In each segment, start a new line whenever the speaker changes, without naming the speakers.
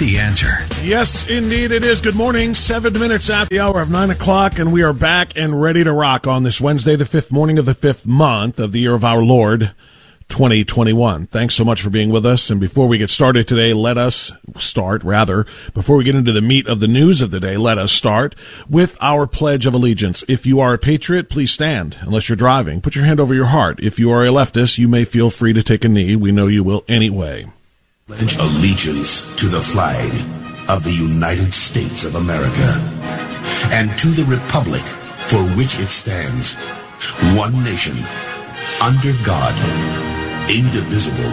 The answer.
Yes, indeed it is. Good morning. Seven minutes at the hour of nine o'clock, and we are back and ready to rock on this Wednesday, the fifth morning of the fifth month of the year of our Lord, 2021. Thanks so much for being with us. And before we get started today, let us start, rather, before we get into the meat of the news of the day, let us start with our Pledge of Allegiance. If you are a patriot, please stand. Unless you're driving, put your hand over your heart. If you are a leftist, you may feel free to take a knee. We know you will anyway.
Allegiance to the flag of the United States of America and to the republic for which it stands, one nation, under God, indivisible,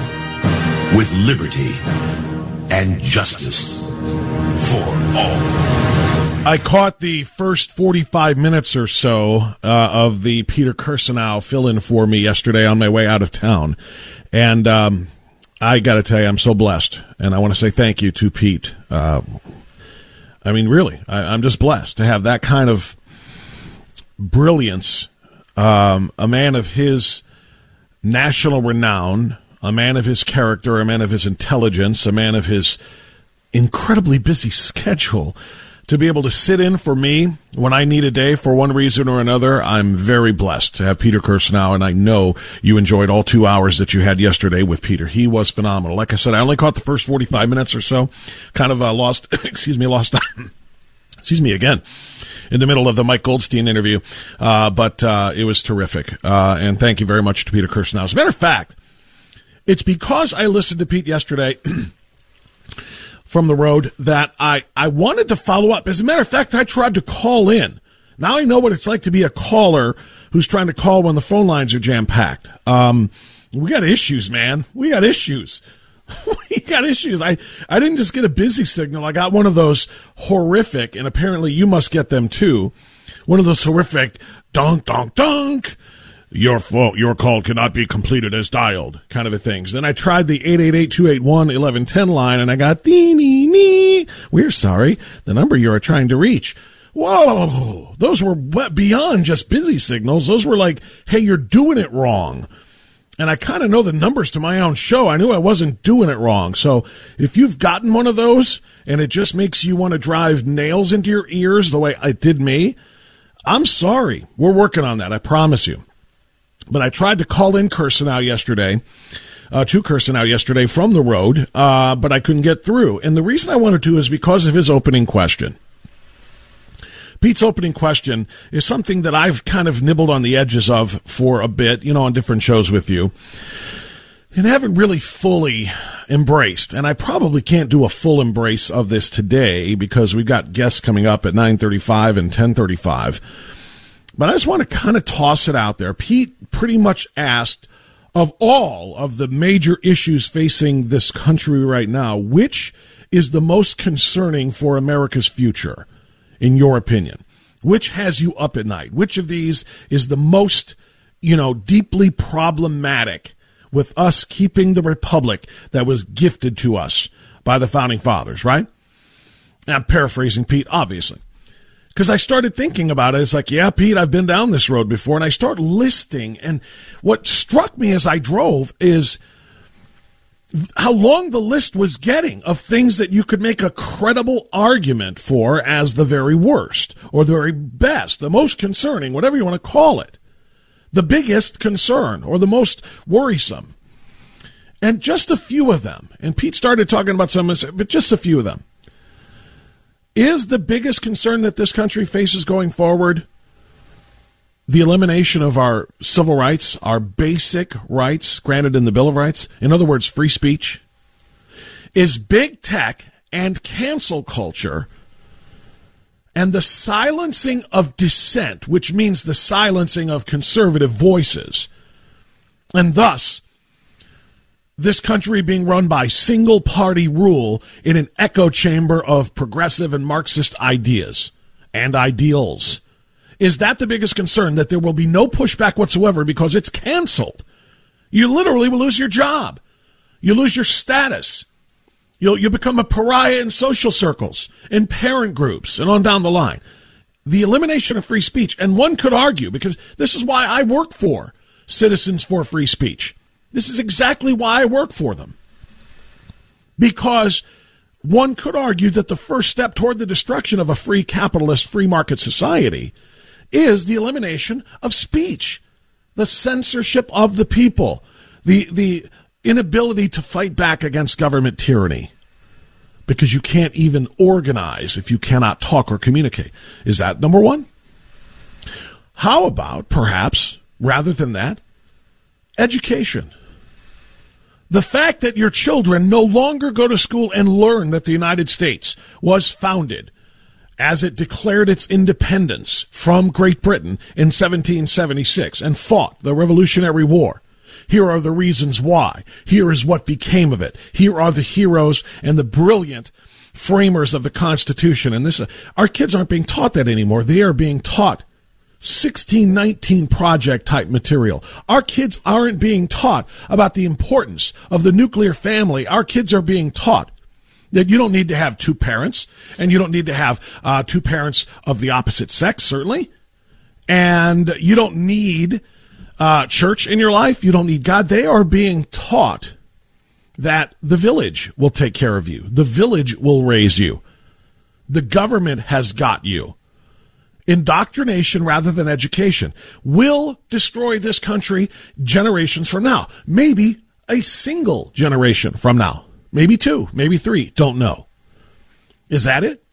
with liberty and justice for all.
I caught the first 45 minutes or so uh, of the Peter Kirsanow fill in for me yesterday on my way out of town. And um, I got to tell you, I'm so blessed. And I want to say thank you to Pete. Uh, I mean, really, I, I'm just blessed to have that kind of brilliance. Um, a man of his national renown, a man of his character, a man of his intelligence, a man of his incredibly busy schedule to be able to sit in for me when I need a day for one reason or another. I'm very blessed to have Peter Kirsanow, and I know you enjoyed all two hours that you had yesterday with Peter. He was phenomenal. Like I said, I only caught the first 45 minutes or so. Kind of uh, lost, excuse me, lost excuse me again in the middle of the Mike Goldstein interview. Uh, but uh, it was terrific. Uh, and thank you very much to Peter Kirsanow. As a matter of fact, it's because I listened to Pete yesterday from the road that I, I wanted to follow up. As a matter of fact, I tried to call in. Now I know what it's like to be a caller who's trying to call when the phone lines are jam packed. Um, we got issues, man. We got issues. we got issues. I, I didn't just get a busy signal. I got one of those horrific, and apparently you must get them too. One of those horrific donk, donk, donk. Your fault, your call cannot be completed as dialed kind of a things. Then I tried the 888-281-1110 line and I got dee nee nee. We're sorry. The number you are trying to reach. Whoa. Those were beyond just busy signals. Those were like, hey, you're doing it wrong and I kind of know the numbers to my own show. I knew I wasn't doing it wrong. So if you've gotten one of those and it just makes you want to drive nails into your ears the way it did me, I'm sorry. We're working on that. I promise you. But I tried to call in Kirsanow yesterday, uh, to Kirsanow yesterday from the road, uh, but I couldn't get through. And the reason I wanted to is because of his opening question. Pete's opening question is something that I've kind of nibbled on the edges of for a bit, you know, on different shows with you, and haven't really fully embraced. And I probably can't do a full embrace of this today because we've got guests coming up at 9:35 and 10:35. But I just want to kind of toss it out there. Pete pretty much asked of all of the major issues facing this country right now, which is the most concerning for America's future? in your opinion? Which has you up at night? Which of these is the most, you know, deeply problematic with us keeping the republic that was gifted to us by the founding fathers, right? I'm paraphrasing Pete, obviously. Because I started thinking about it. It's like, yeah, Pete, I've been down this road before. And I start listing. And what struck me as I drove is how long the list was getting of things that you could make a credible argument for as the very worst or the very best, the most concerning, whatever you want to call it, the biggest concern or the most worrisome. And just a few of them, and Pete started talking about some, but just a few of them is the biggest concern that this country faces going forward the elimination of our civil rights, our basic rights granted in the Bill of Rights? In other words, free speech? Is big tech and cancel culture and the silencing of dissent, which means the silencing of conservative voices, and thus this country being run by single party rule in an echo chamber of progressive and Marxist ideas and ideals. Is that the biggest concern? That there will be no pushback whatsoever because it's canceled? You literally will lose your job. You lose your status. You'll, you become a pariah in social circles, in parent groups, and on down the line. The elimination of free speech, and one could argue, because this is why I work for Citizens for Free Speech this is exactly why I work for them. Because one could argue that the first step toward the destruction of a free capitalist, free market society is the elimination of speech, the censorship of the people, the, the inability to fight back against government tyranny. Because you can't even organize if you cannot talk or communicate. Is that number one? How about, perhaps, rather than that, education? The fact that your children no longer go to school and learn that the United States was founded as it declared its independence from Great Britain in 1776 and fought the Revolutionary War. Here are the reasons why. Here is what became of it. Here are the heroes and the brilliant framers of the Constitution. And this, uh, our kids aren't being taught that anymore. They are being taught 1619 project type material. Our kids aren't being taught about the importance of the nuclear family. Our kids are being taught that you don't need to have two parents and you don't need to have uh, two parents of the opposite sex, certainly. And you don't need uh, church in your life. You don't need God. They are being taught that the village will take care of you. The village will raise you. The government has got you indoctrination rather than education will destroy this country generations from now. Maybe a single generation from now. Maybe two, maybe three. Don't know. Is that it?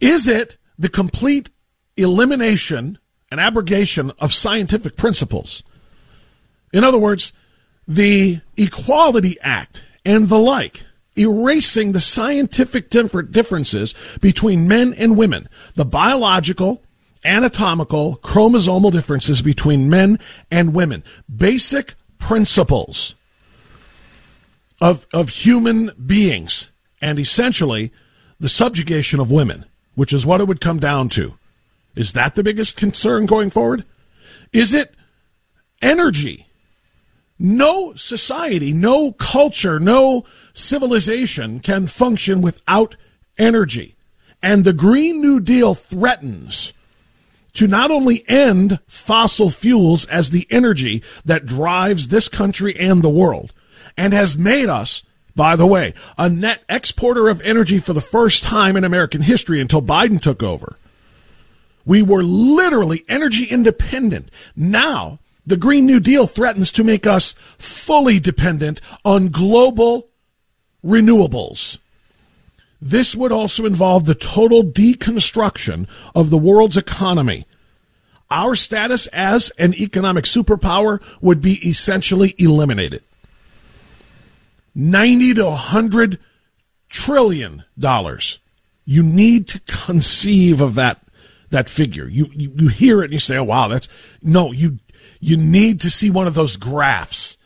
Is it the complete elimination and abrogation of scientific principles? In other words, the Equality Act and the like erasing the scientific differences between men and women, the biological, anatomical, chromosomal differences between men and women, basic principles of, of human beings, and essentially the subjugation of women, which is what it would come down to. Is that the biggest concern going forward? Is it energy? No society, no culture, no civilization can function without energy. And the Green New Deal threatens to not only end fossil fuels as the energy that drives this country and the world, and has made us, by the way, a net exporter of energy for the first time in American history until Biden took over. We were literally energy independent. Now, the Green New Deal threatens to make us fully dependent on global renewables. This would also involve the total deconstruction of the world's economy. Our status as an economic superpower would be essentially eliminated. 90 to 100 trillion dollars. You need to conceive of that that figure. You, you you hear it and you say, "Oh wow, that's no, you you need to see one of those graphs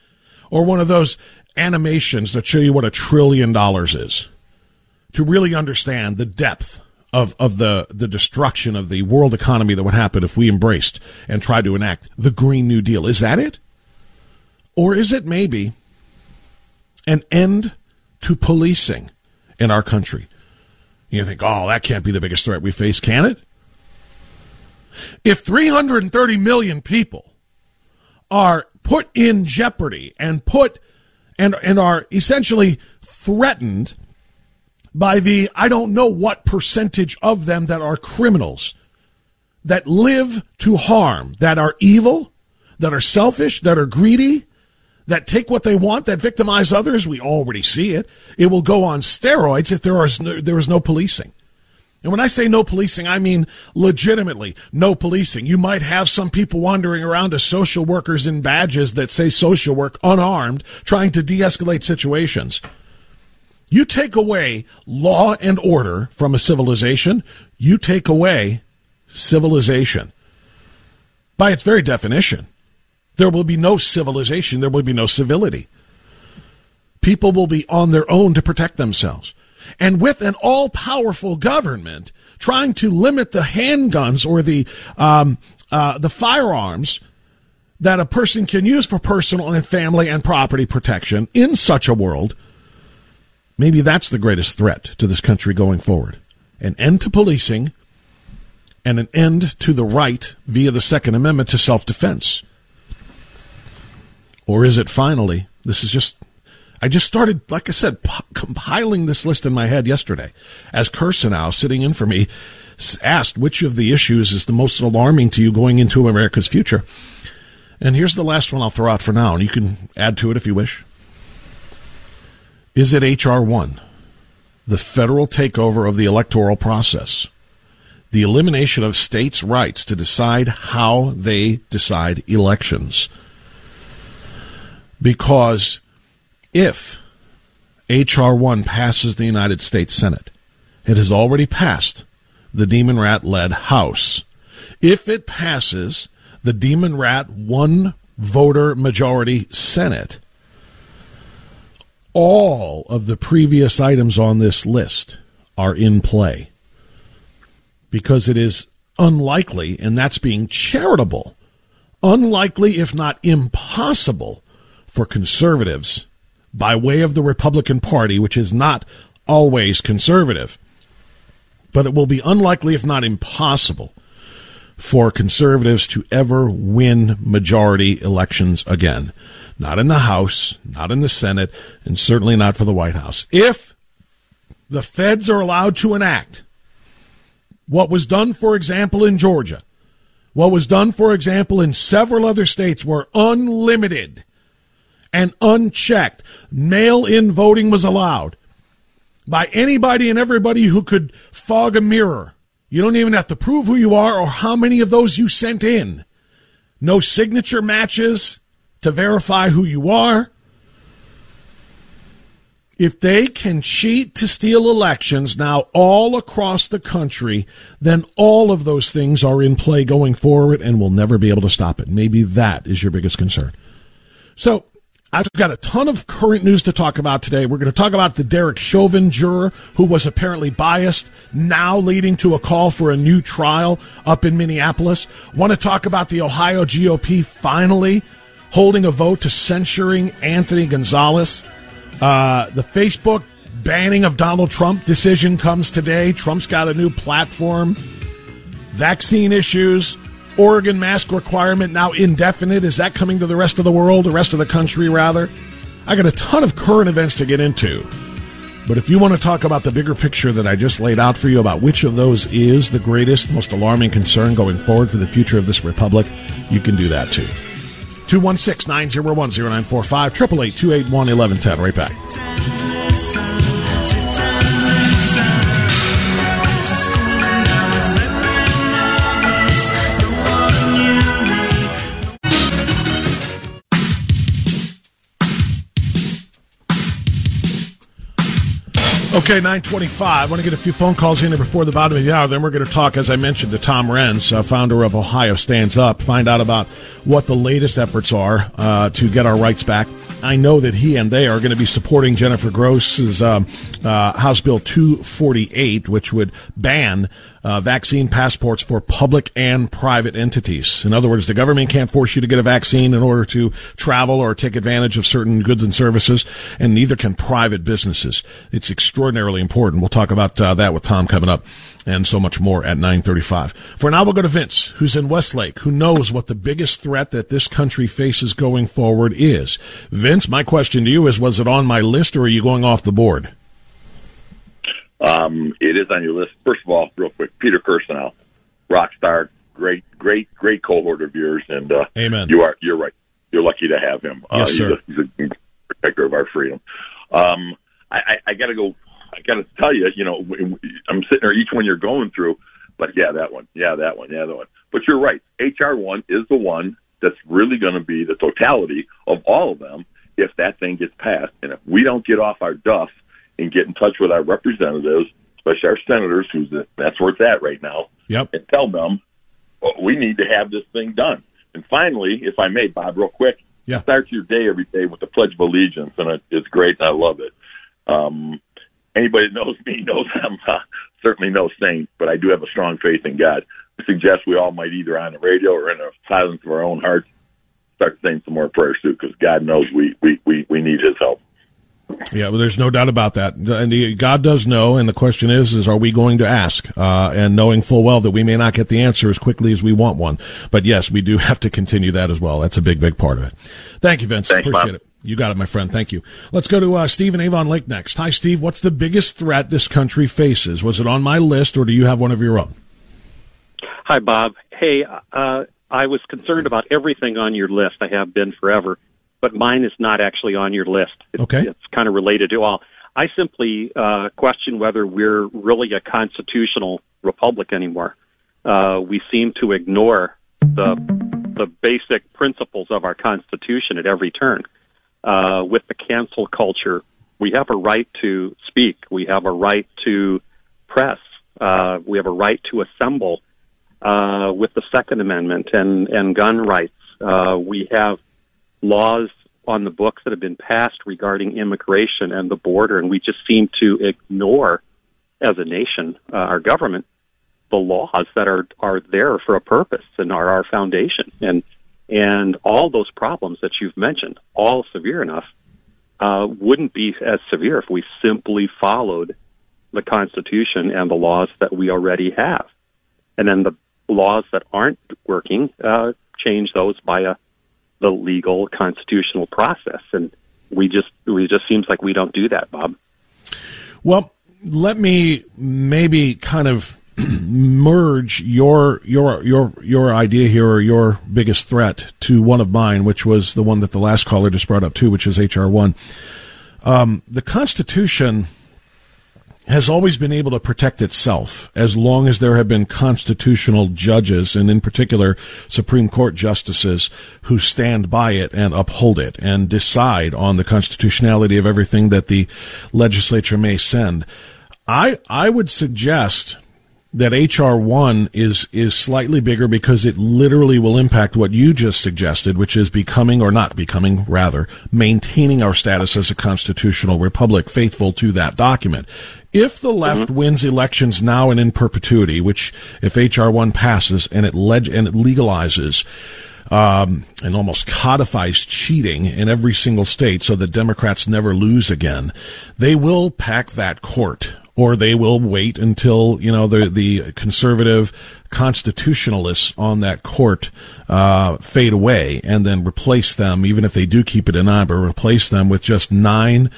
or one of those animations that show you what a trillion dollars is to really understand the depth of, of the, the destruction of the world economy that would happen if we embraced and tried to enact the Green New Deal. Is that it? Or is it maybe an end to policing in our country? You think, oh, that can't be the biggest threat we face, can it? If 330 million people are put in jeopardy and put and and are essentially threatened by the I don't know what percentage of them that are criminals that live to harm, that are evil, that are selfish, that are greedy, that take what they want, that victimize others. We already see it. It will go on steroids if there no, there is no policing. And when I say no policing, I mean legitimately no policing. You might have some people wandering around as social workers in badges that say social work unarmed, trying to de-escalate situations. You take away law and order from a civilization, you take away civilization. By its very definition, there will be no civilization, there will be no civility. People will be on their own to protect themselves. And with an all powerful government trying to limit the handguns or the, um, uh, the firearms that a person can use for personal and family and property protection in such a world, maybe that's the greatest threat to this country going forward. An end to policing and an end to the right via the Second Amendment to self defense. Or is it finally, this is just I just started, like I said, p- compiling this list in my head yesterday as Kirsanow, sitting in for me, asked which of the issues is the most alarming to you going into America's future. And here's the last one I'll throw out for now, and you can add to it if you wish. Is it H.R. 1, the federal takeover of the electoral process? The elimination of states' rights to decide how they decide elections. Because if H.R. 1 passes the United States Senate, it has already passed the Demon Rat led House. If it passes the Demon Rat one voter majority Senate, all of the previous items on this list are in play because it is unlikely, and that's being charitable, unlikely, if not impossible, for conservatives by way of the Republican Party, which is not always conservative. But it will be unlikely, if not impossible, for conservatives to ever win majority elections again. Not in the House, not in the Senate, and certainly not for the White House. If the feds are allowed to enact what was done, for example, in Georgia, what was done, for example, in several other states where unlimited and unchecked mail in voting was allowed by anybody and everybody who could fog a mirror. You don't even have to prove who you are or how many of those you sent in. No signature matches to verify who you are. If they can cheat to steal elections now all across the country, then all of those things are in play going forward and we'll never be able to stop it. Maybe that is your biggest concern. So I've got a ton of current news to talk about today. We're going to talk about the Derek Chauvin juror who was apparently biased, now leading to a call for a new trial up in Minneapolis. Want to talk about the Ohio GOP finally holding a vote to censuring Anthony Gonzalez. Uh, the Facebook banning of Donald Trump decision comes today. Trump's got a new platform. Vaccine issues. Oregon mask requirement now indefinite. Is that coming to the rest of the world, the rest of the country, rather? I got a ton of current events to get into. But if you want to talk about the bigger picture that I just laid out for you about which of those is the greatest, most alarming concern going forward for the future of this republic, you can do that too. 216 901 0945 888 281 1110. Right back. Okay, 925. I want to get a few phone calls in here before the bottom of the hour. Then we're going to talk, as I mentioned, to Tom Renz, uh, founder of Ohio Stands Up, find out about what the latest efforts are uh, to get our rights back. I know that he and they are going to be supporting Jennifer Gross's um, uh, House Bill 248, which would ban uh, vaccine passports for public and private entities. In other words, the government can't force you to get a vaccine in order to travel or take advantage of certain goods and services, and neither can private businesses. It's extraordinarily important. We'll talk about uh, that with Tom coming up and so much more at 935. For now, we'll go to Vince, who's in Westlake, who knows what the biggest threat that this country faces going forward is. Vince, my question to you is, was it on my list or are you going off the board?
Um, it is on your list. First of all, real quick, Peter Kirsanow, rock star, great, great, great cohort of yours, and uh,
Amen.
You are, you're right. You're lucky to have him.
Yes,
uh,
sir.
He's a, he's a protector of our freedom. Um, I, I, I got to go. I got to tell you, you know, I'm sitting there each one you're going through, but yeah, that one, yeah, that one, yeah, that one. But you're right. HR one is the one that's really going to be the totality of all of them if that thing gets passed. And if we don't get off our duff and get in touch with our representatives, especially our senators, who's the, that's where it's at right now,
Yep.
and tell them well, we need to have this thing done. And finally, if I may, Bob, real quick,
Yeah.
start your day every day with the Pledge of Allegiance, and it, it's great, and I love it. Um, anybody that knows me knows I'm uh, certainly no saint, but I do have a strong faith in God. I suggest we all might either on the radio or in the silence of our own hearts start saying some more prayers too, because God knows we, we, we, we need His help.
Yeah, well, there's no doubt about that. And the, God does know, and the question is, is are we going to ask? Uh, and knowing full well that we may not get the answer as quickly as we want one. But yes, we do have to continue that as well. That's a big, big part of it. Thank you, Vince.
Thanks,
Appreciate
Bob.
it. You got it, my friend. Thank you. Let's go to uh, Steve and Avon Lake next. Hi, Steve. What's the biggest threat this country faces? Was it on my list, or do you have one of your own?
Hi, Bob. Hey, uh, I was concerned about everything on your list. I have been forever, but mine is not actually on your list. It,
Okay.
It's kind of related to all. I simply uh, question whether we're really a constitutional republic anymore. Uh, we seem to ignore the the basic principles of our Constitution at every turn. Uh, with the cancel culture, we have a right to speak. We have a right to press. Uh, we have a right to assemble uh, with the Second Amendment and, and gun rights. Uh, we have laws on the books that have been passed regarding immigration and the border, and we just seem to ignore, as a nation, uh, our government, the laws that are are there for a purpose and are our foundation. And and all those problems that you've mentioned, all severe enough, uh, wouldn't be as severe if we simply followed the Constitution and the laws that we already have. And then the laws that aren't working, uh, change those by a the legal constitutional process. And we just we just seems like we don't do that, Bob.
Well, let me maybe kind of merge your your your your idea here or your biggest threat to one of mine, which was the one that the last caller just brought up too, which is HR one. Um, the Constitution has always been able to protect itself as long as there have been constitutional judges and in particular Supreme Court justices who stand by it and uphold it and decide on the constitutionality of everything that the legislature may send. I I would suggest that HR one is is slightly bigger because it literally will impact what you just suggested, which is becoming or not becoming, rather, maintaining our status as a constitutional republic, faithful to that document. If the left wins elections now and in perpetuity, which if HR one passes and it leg- and it legalizes um, and almost codifies cheating in every single state so that Democrats never lose again, they will pack that court or they will wait until you know the the conservative constitutionalists on that court uh, fade away and then replace them, even if they do keep it in but replace them with just nine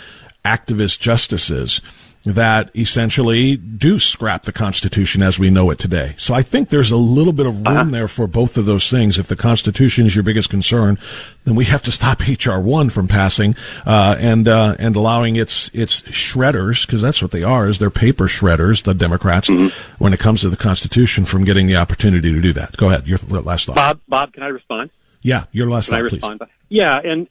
activist justices that essentially do scrap the Constitution as we know it today. So I think there's a little bit of room there for both of those things. If the Constitution is your biggest concern, then we have to stop HR one from passing uh, and uh, and allowing its its shredders, because that's what they are, is they're paper shredders, the Democrats, when it comes to the Constitution, from getting the opportunity to do that. Go ahead, your last thought.
Bob, Bob, can I respond?
Yeah, your last
Can I
thought, please.
Yeah, and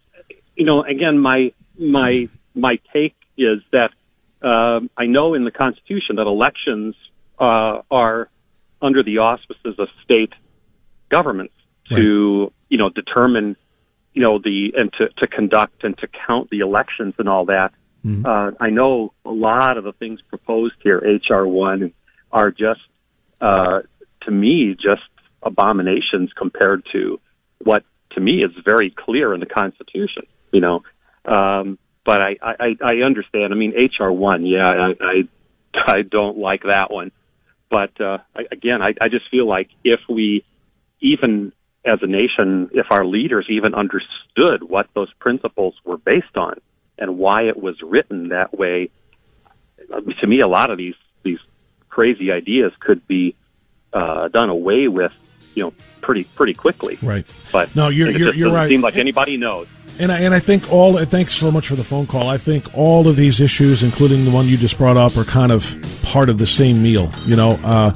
you know, again, my my my take is that um, I know in the Constitution that elections uh, are under the auspices of state governments to you know determine you know the and to, to conduct and to count the elections and all that. Uh, I know a lot of the things proposed here, HR one, are just uh, to me, just abominations compared to what to me is very clear in the Constitution. You know, um, but I, I I understand. I mean, HR one, yeah, I, I I don't like that one. But uh, I, again, I, I just feel like if we even as a nation, if our leaders even understood what those principles were based on and why it was written that way, to me, a lot of these these crazy ideas could be uh, done away with, you know, pretty pretty quickly.
Right.
But
no, you're
it
you're, you're
doesn't
right.
Seem like anybody knows.
And I, and I think all. Thanks so much for the phone call. I think all of these issues, including the one you just brought up, are kind of part of the same meal. You know, uh,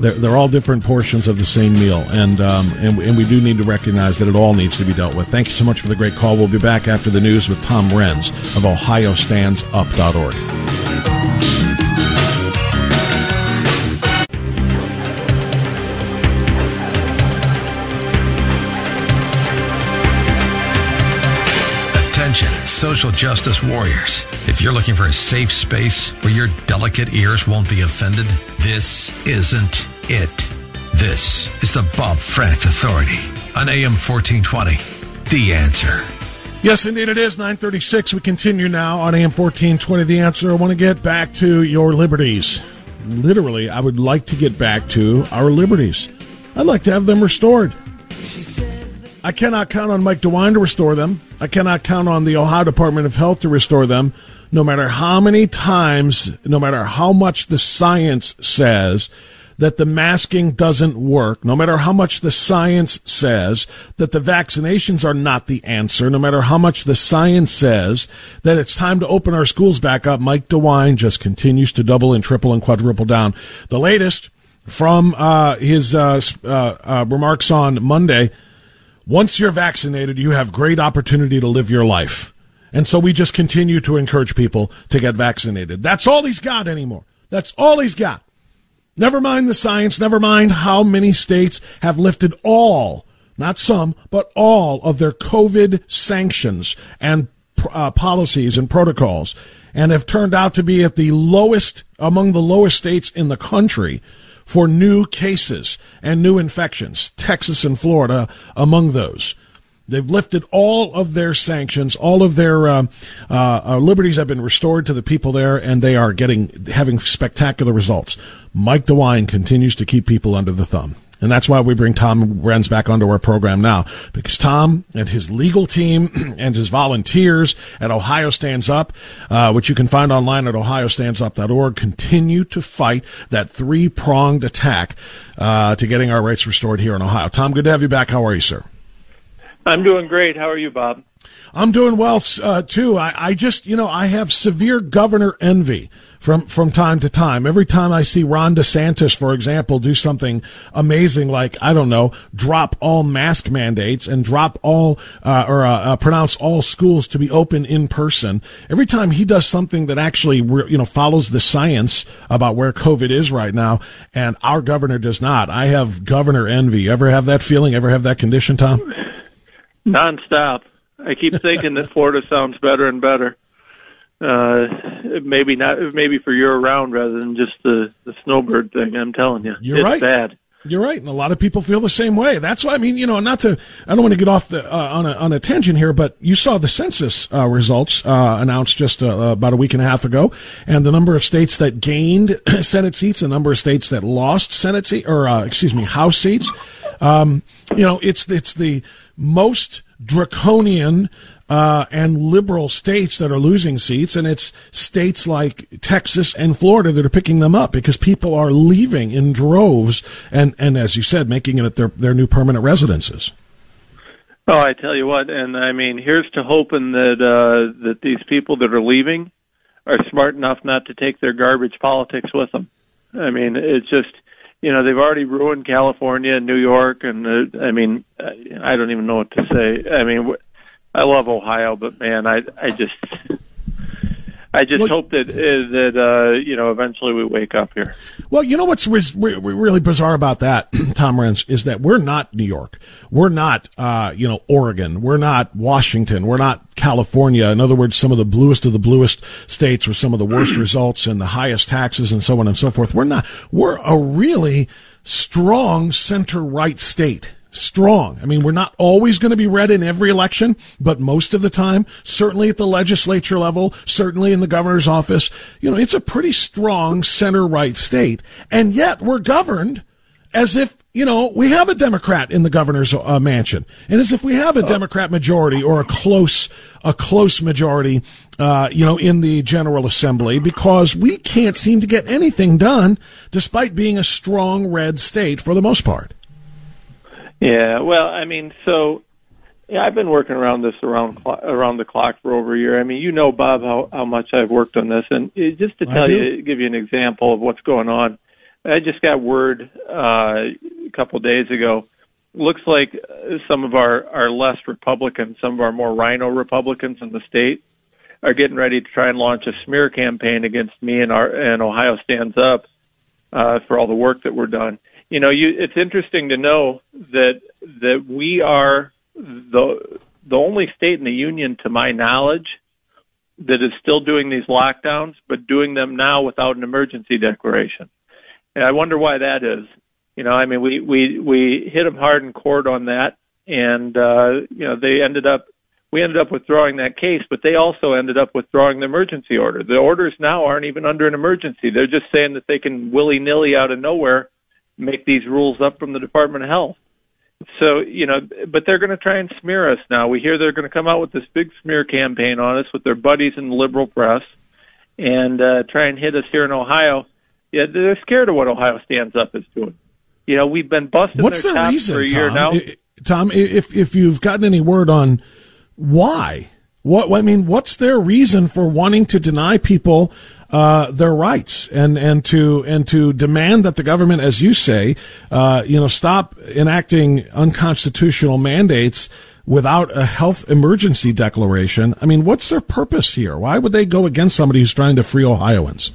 they're they're all different portions of the same meal, and um, and and we do need to recognize that it all needs to be dealt with. Thank you so much for the great call. We'll be back after the news with Tom Renz of OhioStandsUp.org.
social justice warriors. If you're looking for a safe space where your delicate ears won't be offended, this isn't it. This is the Bob Frantz Authority on AM 1420. The answer.
Yes, indeed, it is 936. We continue now on AM 1420. The answer I want to get back to your liberties. Literally, I would like to get back to our liberties. I'd like to have them restored. I cannot count on Mike DeWine to restore them. I cannot count on the Ohio Department of Health to restore them, no matter how many times, no matter how much the science says that the masking doesn't work, no matter how much the science says that the vaccinations are not the answer, no matter how much the science says that it's time to open our schools back up, Mike DeWine just continues to double and triple and quadruple down. The latest from uh, his uh, uh, uh, remarks on Monday once you're vaccinated, you have great opportunity to live your life. And so we just continue to encourage people to get vaccinated. That's all he's got anymore. That's all he's got. Never mind the science, never mind how many states have lifted all, not some, but all of their COVID sanctions and uh, policies and protocols and have turned out to be at the lowest, among the lowest states in the country for new cases and new infections, Texas and Florida among those. They've lifted all of their sanctions, all of their uh, uh, liberties have been restored to the people there, and they are getting having spectacular results. Mike DeWine continues to keep people under the thumb. And that's why we bring Tom Renz back onto our program now, because Tom and his legal team and his volunteers at Ohio Stands Up, uh, which you can find online at ohiostandsup.org, continue to fight that three pronged attack uh, to getting our rights restored here in Ohio. Tom, good to have you back. How are you, sir?
I'm doing great. How are you, Bob?
I'm doing well uh, too. I, I just, you know, I have severe governor envy from from time to time. Every time I see Ron DeSantis, for example, do something amazing like I don't know, drop all mask mandates and drop all uh, or uh, uh, pronounce all schools to be open in person. Every time he does something that actually you know follows the science about where COVID is right now, and our governor does not. I have governor envy. Ever have that feeling? Ever have that condition, Tom?
Nonstop. I keep thinking that Florida sounds better and better. Uh, maybe not, maybe for year round rather than just the the snowbird thing. I'm telling you,
You're
it's
right.
bad.
You're right, and a lot of people feel the same way. That's why I mean, you know, not to, I don't want to get off the, uh, on a on a tangent here, but you saw the census uh, results uh, announced just uh, about a week and a half ago, and the number of states that gained Senate seats, the number of states that lost Senate seat, or uh, excuse me, House seats. Um, you know, it's it's the most draconian uh, and liberal states that are losing seats, and it's states like Texas and Florida that are picking them up because people are leaving in droves, and, and as you said, making it their their new permanent residences.
Oh, I tell you what, and I mean, here's to hoping that uh, that these people that are leaving are smart enough not to take their garbage politics with them. I mean, it's just you know they've already ruined California and New York, and uh, I mean, I, don't even know what to say. I mean, I love Ohio, but man, I I just I just
Well-
hope that uh, that uh, you know eventually we wake up here.
Well, you know what's re- re- really bizarre about that, Tom Renz, is that we're not New York. We're not, uh, you know, Oregon. We're not Washington. We're not California. In other words, some of the bluest of the bluest states with some of the worst results and the highest taxes and so on and so forth. We're not. We're a really strong center right state. Strong. I mean, we're not always going to be red in every election, but most of the time, certainly at the legislature level, certainly in the governor's office, you know, it's a pretty strong center right state. And yet we're governed as if, you know, we have a Democrat in the governor's uh, mansion and as if we have a Democrat majority or a close, a close majority, uh, you know, in the General Assembly because we can't seem to get anything done despite being a strong red state for the most part.
Yeah, well, I mean, so yeah, I've been working around this around around the clock for over a year. I mean, you know, Bob, how how much I've worked on this, and it, just to
I
tell
do.
you, give you an example of what's going on. I just got word uh, a couple days ago. Looks like uh, some of our our less Republicans, some of our more RINO Republicans in the state, are getting ready to try and launch a smear campaign against me and our and Ohio Stands Up uh, for all the work that we're done. You know, you, it's interesting to know that that we are the the only state in the union, to my knowledge, that is still doing these lockdowns, but doing them now without an emergency declaration. And I wonder why that is. You know, I mean, we we we hit them hard in court on that, and uh, you know, they ended up we ended up withdrawing that case, but they also ended up withdrawing the emergency order. The orders now aren't even under an emergency. They're just saying that they can willy nilly out of nowhere make these rules up from the Department of Health. So, you know, but they're going to try and smear us now. We hear they're going to come out with this big smear campaign on us with their buddies in the liberal press and uh, try and hit us here in Ohio. Yeah, they're scared of what Ohio Stands Up is doing. You know, we've been busting
What's
their
the
chops
reason,
for a year
Tom?
now.
I- Tom, if if you've gotten any word on why, what I mean, what's their reason for wanting to deny people uh, their rights and and to and to demand that the government, as you say, uh, you know, stop enacting unconstitutional mandates without a health emergency declaration? I mean, what's their purpose here? Why would they go against somebody who's trying to free Ohioans?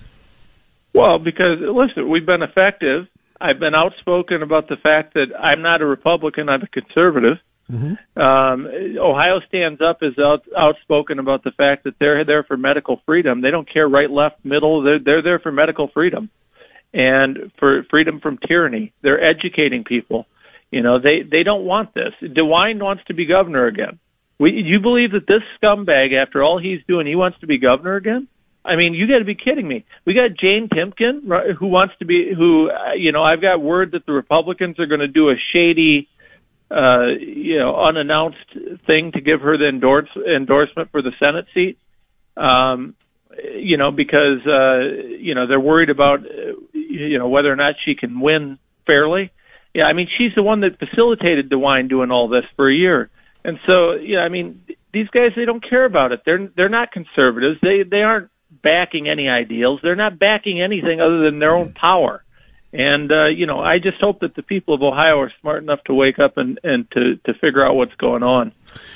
Well, because listen, we've been effective. I've been outspoken about the fact that I'm not a Republican; I'm a conservative. Um, Ohio stands up is out, outspoken about the fact that they're there for medical freedom. They don't care right, left, middle. They're they're there for medical freedom and for freedom from tyranny. They're educating people. You know, they they don't want this. DeWine wants to be governor again. We, you believe that this scumbag, after all he's doing, he wants to be governor again? I mean, you got to be kidding me. We got Jane right, who wants to be who uh, you know, I've got word that the Republicans are going to do a shady uh you know, unannounced thing to give her the endorse endorsement for the Senate seat. Um you know, because uh you know, they're worried about uh, you know, whether or not she can win fairly. Yeah, I mean, she's the one that facilitated DeWine doing all this for a year. And so, yeah, I mean, these guys they don't care about it. They're they're not conservatives. They they aren't backing any ideals. They're not backing anything other than their own power. And uh, you know, I just hope that the people of Ohio are smart enough to wake up and and to to figure out what's going on,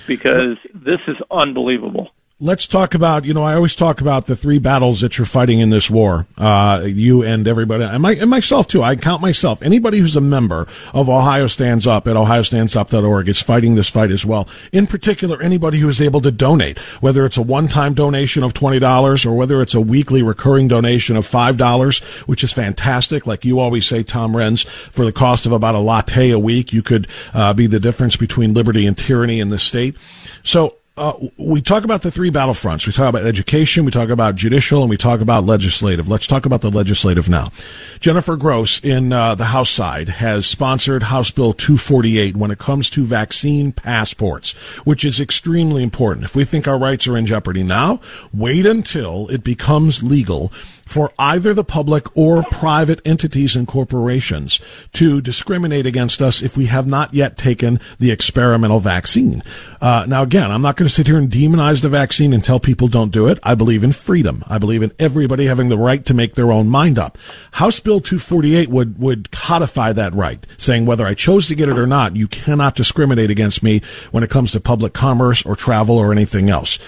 because this is unbelievable.
Let's talk about, you know, I always talk about the three battles that you're fighting in this war. Uh, you and everybody, and, my, and myself too. I count myself. Anybody who's a member of Ohio Stands Up at ohiostandsup.org is fighting this fight as well. In particular, anybody who is able to donate, whether it's a one-time donation of $20 or whether it's a weekly recurring donation of $5, which is fantastic. Like you always say, Tom Renz, for the cost of about a latte a week, you could, uh, be the difference between liberty and tyranny in the state. So, uh, we talk about the three battlefronts. We talk about education, we talk about judicial, and we talk about legislative. Let's talk about the legislative now. Jennifer Gross in uh, the House side has sponsored House Bill 248 when it comes to vaccine passports, which is extremely important. If we think our rights are in jeopardy now, wait until it becomes legal for either the public or private entities and corporations to discriminate against us if we have not yet taken the experimental vaccine. Uh, now, again, I'm not going to sit here and demonize the vaccine and tell people don't do it. I believe in freedom. I believe in everybody having the right to make their own mind up. House Bill 248 would, would codify that right, saying whether I chose to get it or not, you cannot discriminate against me when it comes to public commerce or travel or anything else.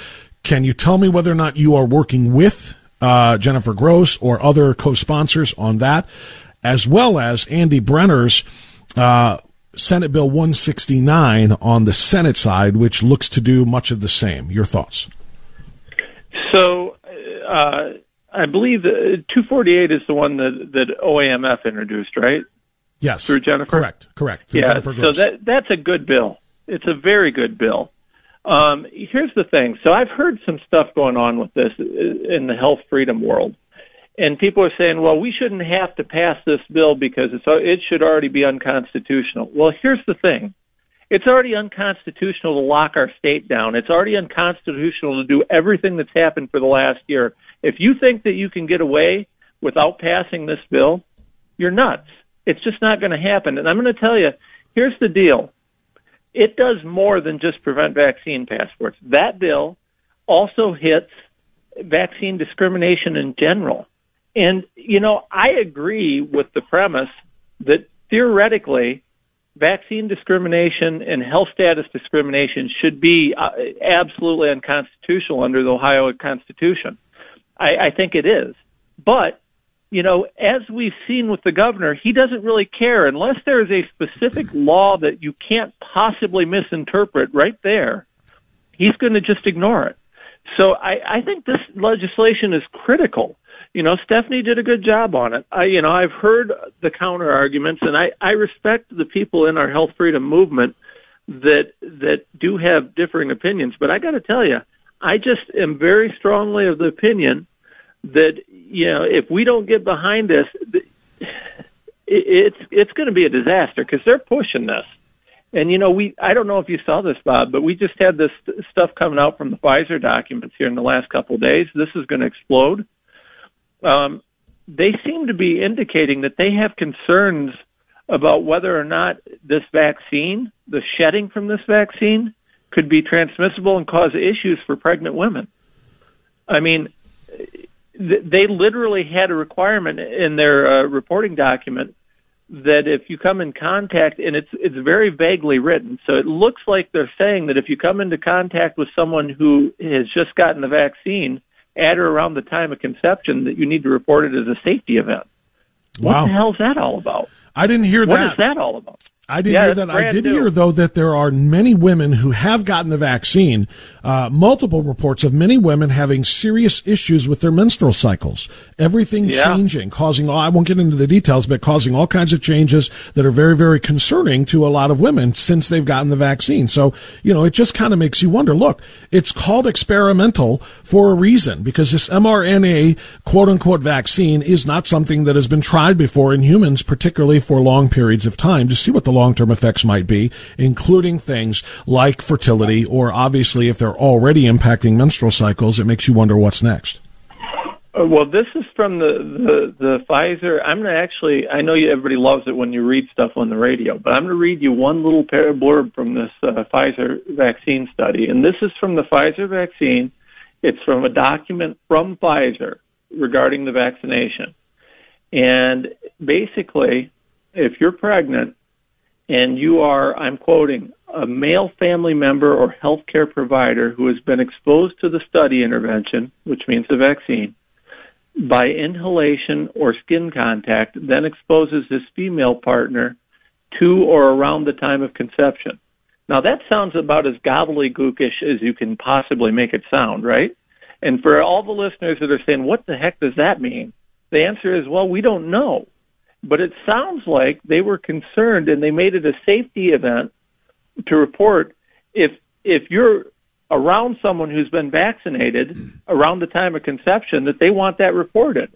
Can you tell me whether or not you are working with uh, Jennifer Gross or other co-sponsors on that, as well as Andy Brenner's uh, Senate Bill 169 on the Senate side, which looks to do much of the same. Your thoughts?
So, uh, I believe 248 is the one that, that OAMF introduced, right?
Yes.
Through Jennifer?
Correct, correct. Through
yeah,
Jennifer
so that, that's a good bill. It's a very good bill. Um, here's the thing. So I've heard some stuff going on with this in the health freedom world. And people are saying, well, we shouldn't have to pass this bill because it's, it should already be unconstitutional. Well, here's the thing. It's already unconstitutional to lock our state down. It's already unconstitutional to do everything that's happened for the last year. If you think that you can get away without passing this bill, you're nuts. It's just not going to happen. And I'm going to tell you, here's the deal. It does more than just prevent vaccine passports. That bill also hits vaccine discrimination in general. And, you know, I agree with the premise that theoretically, vaccine discrimination and health status discrimination should be uh, absolutely unconstitutional under the Ohio Constitution. I, I think it is. But, you know, as we've seen with the governor, he doesn't really care unless there is a specific law that you can't possibly misinterpret right there. He's going to just ignore it. So I, I think this legislation is critical. You know, Stephanie did a good job on it. I, you know, I've heard the counter arguments, and I, I respect the people in our health freedom movement that that do have differing opinions. But I got to tell you, I just am very strongly of the opinion that you know if we don't get behind this, it's it's going to be a disaster because they're pushing this. And you know, we I don't know if you saw this, Bob, but we just had this stuff coming out from the Pfizer documents here in the last couple of days. This is going to explode. Um, they seem to be indicating that they have concerns about whether or not this vaccine, the shedding from this vaccine, could be transmissible and cause issues for pregnant women. I mean, they literally had a requirement in their uh, reporting document that if you come in contact and it's it's very vaguely written so it looks like they're saying that if you come into contact with someone who has just gotten the vaccine at or around the time of conception that you need to report it as a safety event
wow.
what the hell is that all about
i didn't hear that
what is that all about
I didn't
yeah,
hear that. I did
new.
hear though that there are many women who have gotten the vaccine. Uh, multiple reports of many women having serious issues with their menstrual cycles. Everything
yeah.
changing, causing. I won't get into the details, but causing all kinds of changes that are very, very concerning to a lot of women since they've gotten the vaccine. So you know, it just kind of makes you wonder. Look, it's called experimental for a reason because this mRNA quote unquote vaccine is not something that has been tried before in humans, particularly for long periods of time, to see what the long term effects might be, including things like fertility, or obviously if they're already impacting menstrual cycles, it makes you wonder what's next.
Uh, well, this is from the, the, the Pfizer. I'm going to actually, I know you, everybody loves it when you read stuff on the radio, but I'm going to read you one little pair of blurb from this uh, Pfizer vaccine study. And this is from the Pfizer vaccine. It's from a document from Pfizer regarding the vaccination. And basically, if you're pregnant and you are, I'm quoting, a male family member or healthcare provider who has been exposed to the study intervention, which means the vaccine, by inhalation or skin contact, then exposes his female partner to or around the time of conception. Now that sounds about as gobbledygookish as you can possibly make it sound, right? And for all the listeners that are saying, what the heck does that mean? The answer is, well, we don't know. But it sounds like they were concerned and they made it a safety event to report if if you're around someone who's been vaccinated around the time of conception that they want that reported.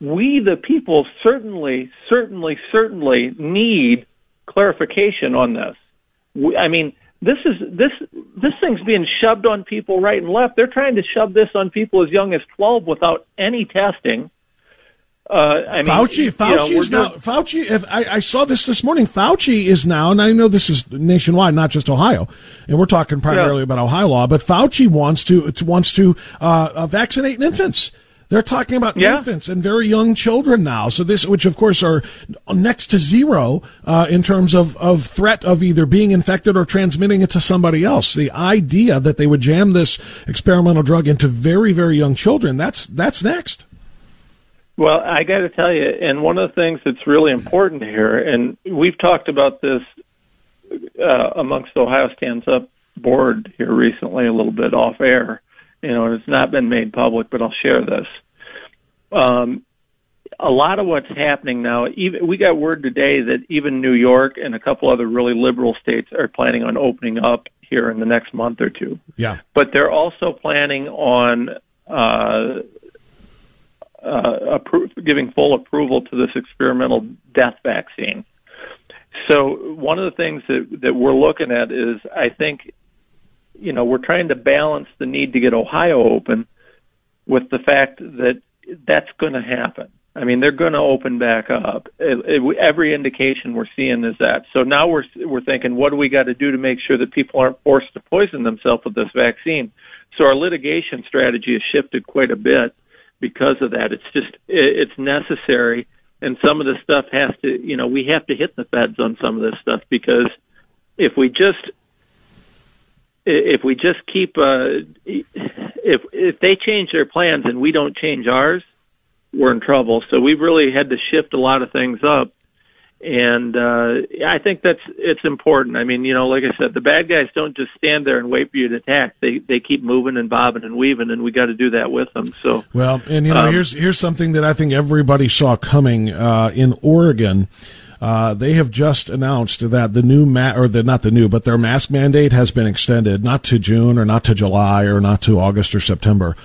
We the people certainly certainly certainly need clarification on this. We, I mean, this is this this thing's being shoved on people right and left. They're trying to shove this on people as young as 12 without any testing. Uh, I mean,
Fauci, Fauci
know,
is now Fauci. If I, I, saw this this morning, Fauci is now, and I know this is nationwide, not just Ohio, and we're talking primarily yeah. about Ohio law. But Fauci wants to wants to uh, uh, vaccinate infants. They're talking about
Yeah.
infants and very young children now. So this, which of course are next to zero uh, in terms of, of threat of either being infected or transmitting it to somebody else. The idea that they would jam this experimental drug into very, very young children, that's, that's next.
Well, I got to tell you, and one of the things that's really important here, and we've talked about this uh, amongst the Ohio Stands Up board here recently, a little bit off air, you know, and it's not been made public, but I'll share this. Um, a lot of what's happening now, even we got word today that even New York and a couple other really liberal states are planning on opening up here in the next month or two
Yeah.
but they're also planning on uh, uh, appro- giving full approval to this experimental death vaccine. So one of the things that that we're looking at is, I think, you know, we're trying to balance the need to get Ohio open with the fact that that's going to happen. I mean, they're going to open back up. It, it, every indication we're seeing is that. So now we're we're thinking, what do we got to do to make sure that people aren't forced to poison themselves with this vaccine? So our litigation strategy has shifted quite a bit because of that. It's just it, it's necessary, and some of the stuff has to, you know, we have to hit the feds on some of this stuff because if we just if we just keep uh, if if they change their plans and we don't change ours, we're in trouble. So we've really had to shift a lot of things up, and uh, I think that's it's important. I mean, you know, like I said, the bad guys don't just stand there and wait for you to attack. They they keep moving and bobbing and weaving, and we got to do that with them. So
Well, and you know,
Um,
here's here's something that I think everybody saw coming uh, in Oregon. Uh, they have just announced that the new ma- or the not the new, but their mask mandate has been extended not to June or not to July or not to August or September,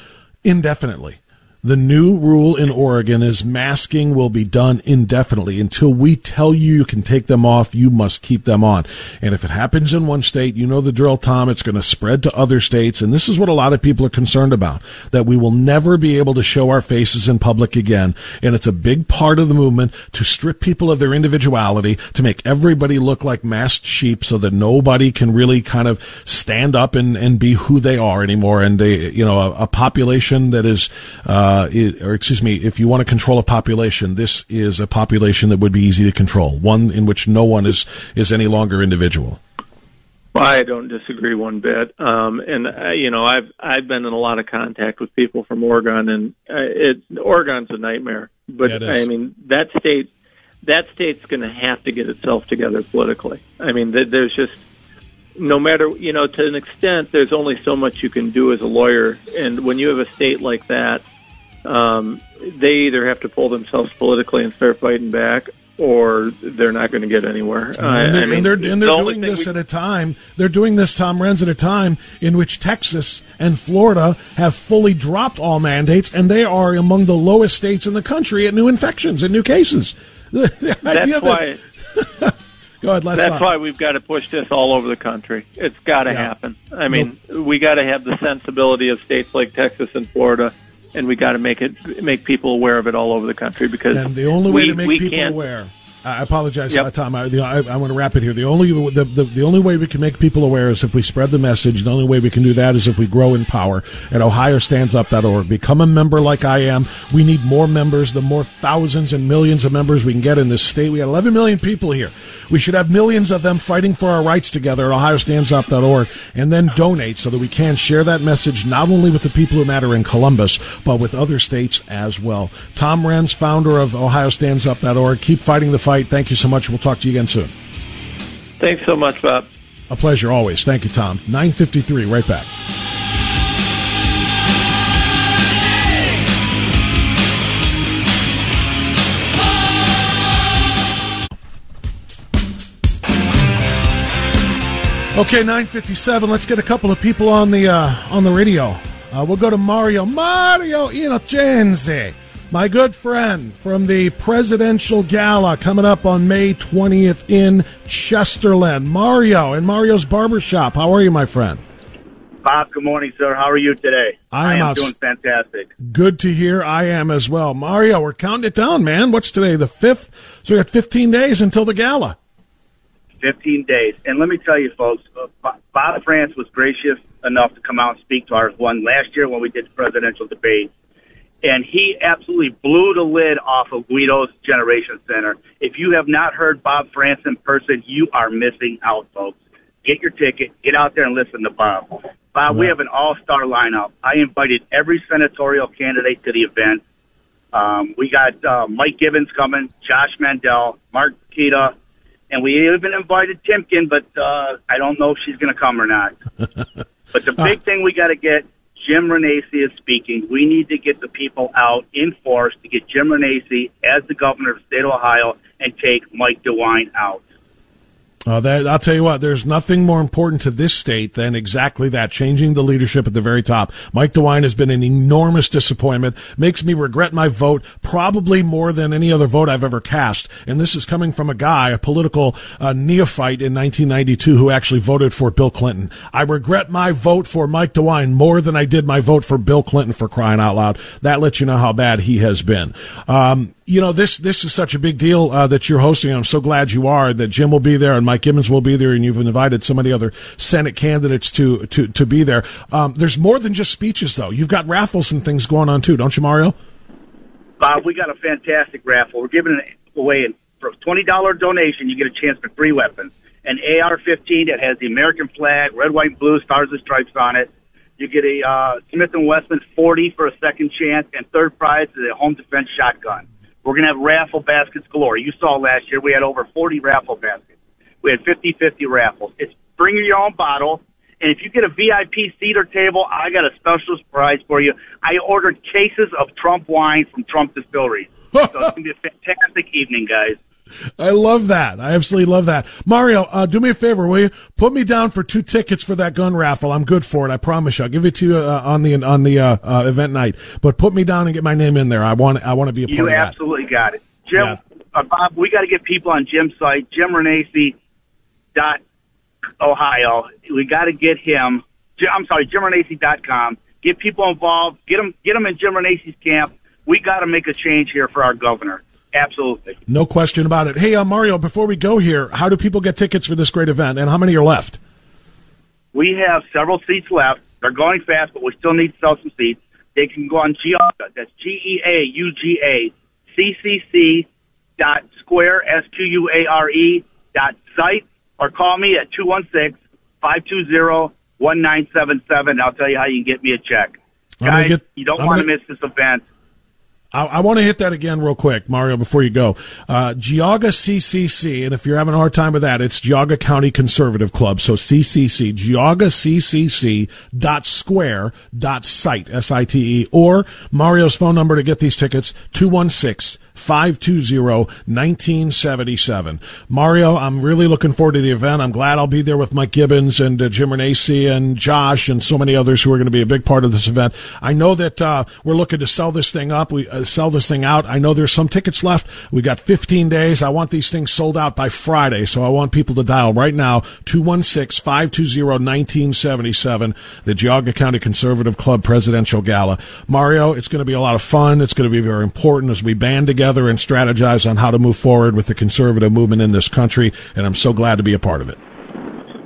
indefinitely. The new rule in Oregon is masking will be done indefinitely until we tell you you can take them off. You must keep them on. And if it happens in one state, you know the drill, Tom. It's going to spread to other states. And this is what a lot of people are concerned about, that we will never be able to show our faces in public again. And it's a big part of the movement to strip people of their individuality, to make everybody look like masked sheep so that nobody can really kind of stand up and, and be who they are anymore. And they, you know, a, a population that is, uh, i- or excuse me, if you want to control a population, this is a population that would be easy to control, one in which no one is, is any longer individual.
Well, I don't disagree one bit. Um, and uh, you know, I've I've been in a lot of contact with people from Oregon, and uh, it Oregon's a nightmare. But
Yeah.
I mean, that state that state's going to have to get itself together politically. I mean, th- there's just no matter you know to an extent, there's only so much you can do as a lawyer, and when you have a state like that, um, they either have to pull themselves politically and start fighting back. Or they're not going to get anywhere. I-
and they're,
I mean,
and they're, and they're
only
doing this
we-
at a time. They're doing this, Tom Renz, at a time in which Texas and Florida have fully dropped all mandates, and they are among the lowest states in the country at new infections and new cases. The, the
That's
that-
why.
Go ahead,
That's
not.
why we've got to push this all over the country. It's got to
Yeah.
happen. I mean, we got to have the sensibility of states like Texas and Florida, and we got to make it make people aware of it all over the country because
And the only way
we,
to make people
can't,
aware. I apologize,
Yep.
uh, Tom. I, I, I want to wrap it here. The only the, the the only way we can make people aware is if we spread the message. The only way we can do that is if we grow in power. At OhioStandsUp.org, become a member like I am. We need more members. The more thousands and millions of members we can get in this state, we got 11 million people here. We should have millions of them fighting for our rights together at OhioStandsUp.org, and then donate so that we can share that message not only with the people who matter in Columbus, but with other states as well. Tom Renz, founder of OhioStandsUp.org. Keep fighting the fight. Thank you so much. We'll talk to you again soon.
Thanks so much, Bob.
A pleasure always. Thank you, Tom. 953, right back. Okay, 957. Let's get a couple of people on the uh, on the radio. Uh, we'll go to Mario. Mario Innocenzi, my good friend from the presidential gala coming up on May 20th in Chesterland. Mario in Mario's Barbershop. How are you, my friend?
Bob, good morning, sir. How are you today?
I am
am
outs-
doing fantastic.
Good to hear. I am as well. Mario, we're counting it down, man. What's today? The 5th? So we got 15 days until the gala.
15 days. And let me tell you, folks, uh, Bob Frantz was gracious enough to come out and speak to our one last year when we did the presidential debate. And he absolutely blew the lid off of Guido's Generation Center. If you have not heard Bob Frantz in person, you are missing out, folks. Get your ticket, get out there and listen to Bob. Bob, we have an all-star lineup. I invited every senatorial candidate to the event. Um, we got uh, Mike Gibbons coming, Josh Mandel, Mark Pukita, and we even invited Timken, but uh, I don't know if she's going to come or not. but the big thing we got to get Jim Renacci is speaking. We need to get the people out in force to get Jim Renacci as the governor of the state of Ohio and take Mike DeWine out.
Uh, that I'll tell you what. There's nothing more important to this state than exactly that: changing the leadership at the very top. Mike DeWine has been an enormous disappointment. Makes me regret my vote probably more than any other vote I've ever cast. And this is coming from a guy, a political uh, neophyte in 1992, who actually voted for Bill Clinton. I regret my vote for Mike DeWine more than I did my vote for Bill Clinton. For crying out loud, that lets you know how bad he has been. Um, you know, this this is such a big deal uh, that you're hosting. I'm so glad you are. That Jim will be there and Mike Gibbons will be there, and you've invited so many other Senate candidates to to to be there. Um, there's more than just speeches, though. You've got raffles and things going on too, don't you, Mario?
Bob, we got a fantastic raffle. We're giving away for a twenty dollar donation. You get a chance for three weapons: an AR-15 that has the American flag, red, white, and blue, stars and stripes on it. You get a uh, Smith and Wesson 40 for a second chance, and third prize is a home defense shotgun. We're to have raffle baskets galore. You saw last year we had over 40 raffle baskets. We had 50-50 raffles. It's bring your own bottle. And if you get a VIP cedar table, I got a special surprise for you. I ordered cases of Trump wine from Trump Distillery. so it's going to be a fantastic evening, guys.
I love that. I absolutely love that. Mario, uh, do me a favor, will you? Put me down for two tickets for that gun raffle. I'm good for it. I promise you. I'll give it to you uh, on the on the uh, uh event night. But put me down and get my name in there. I want I want to be a part
you
of that.
You absolutely got it, Jim.
Yeah.
Uh, Bob, we got to get people on Jim's site, Jim Renacci dot Ohio. We got to get him. I'm sorry, JimRenacci.com. Get people involved. Get them. Get them in Jim Renacci's camp. We got to make a change here for our governor. Absolutely.
No question about it. Hey, uh, Mario, before we go here, how do people get tickets for this great event, and how many are left?
We have several seats left. They're going fast, but we still need to sell some seats. They can go on Geauga. That's G E A U G A C C C dot square S Q U A R E dot site or call me at 216 520 1977. I'll tell you how you can get me a check. Guys, get, you don't want to miss this event.
I, I want to hit that again real quick, Mario, before you go. Uh, Geauga CCC, and if you're having a hard time with that, it's Geauga County Conservative Club. So CCC, Geauga CCC dot square dot site, S-I-T-E, or Mario's phone number to get these tickets, 216 520-1977. Mario, I'm really looking forward to the event. I'm glad I'll be there with Mike Gibbons and uh, Jim Renacci and Josh and so many others who are going to be a big part of this event. I know that uh, we're looking to sell this thing up. We uh, sell this thing out. I know there's some tickets left. We got 15 days. I want these things sold out by Friday, so I want people to dial right now 216-520-1977, the Geauga County Conservative Club Presidential Gala. Mario, it's going to be a lot of fun. It's going to be very important as we band together together and strategize on how to move forward with the conservative movement in this country. And I'm so glad to be a part of it.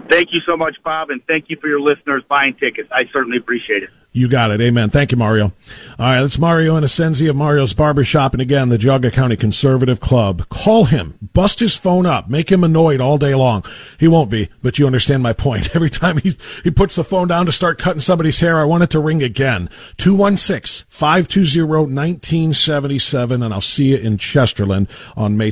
Thank you so much, Bob, and thank you for your listeners buying tickets. I certainly appreciate it.
You got it. Amen. Thank you, Mario. All right, that's Mario Innocenzi of Mario's Barbershop. And again, the Geauga County Conservative Club. Call him. Bust his phone up. Make him annoyed all day long. He won't be, but you understand my point. Every time he, he puts the phone down to start cutting somebody's hair, I want it to ring again. 216-520-1977, and I'll see you in Chesterland on May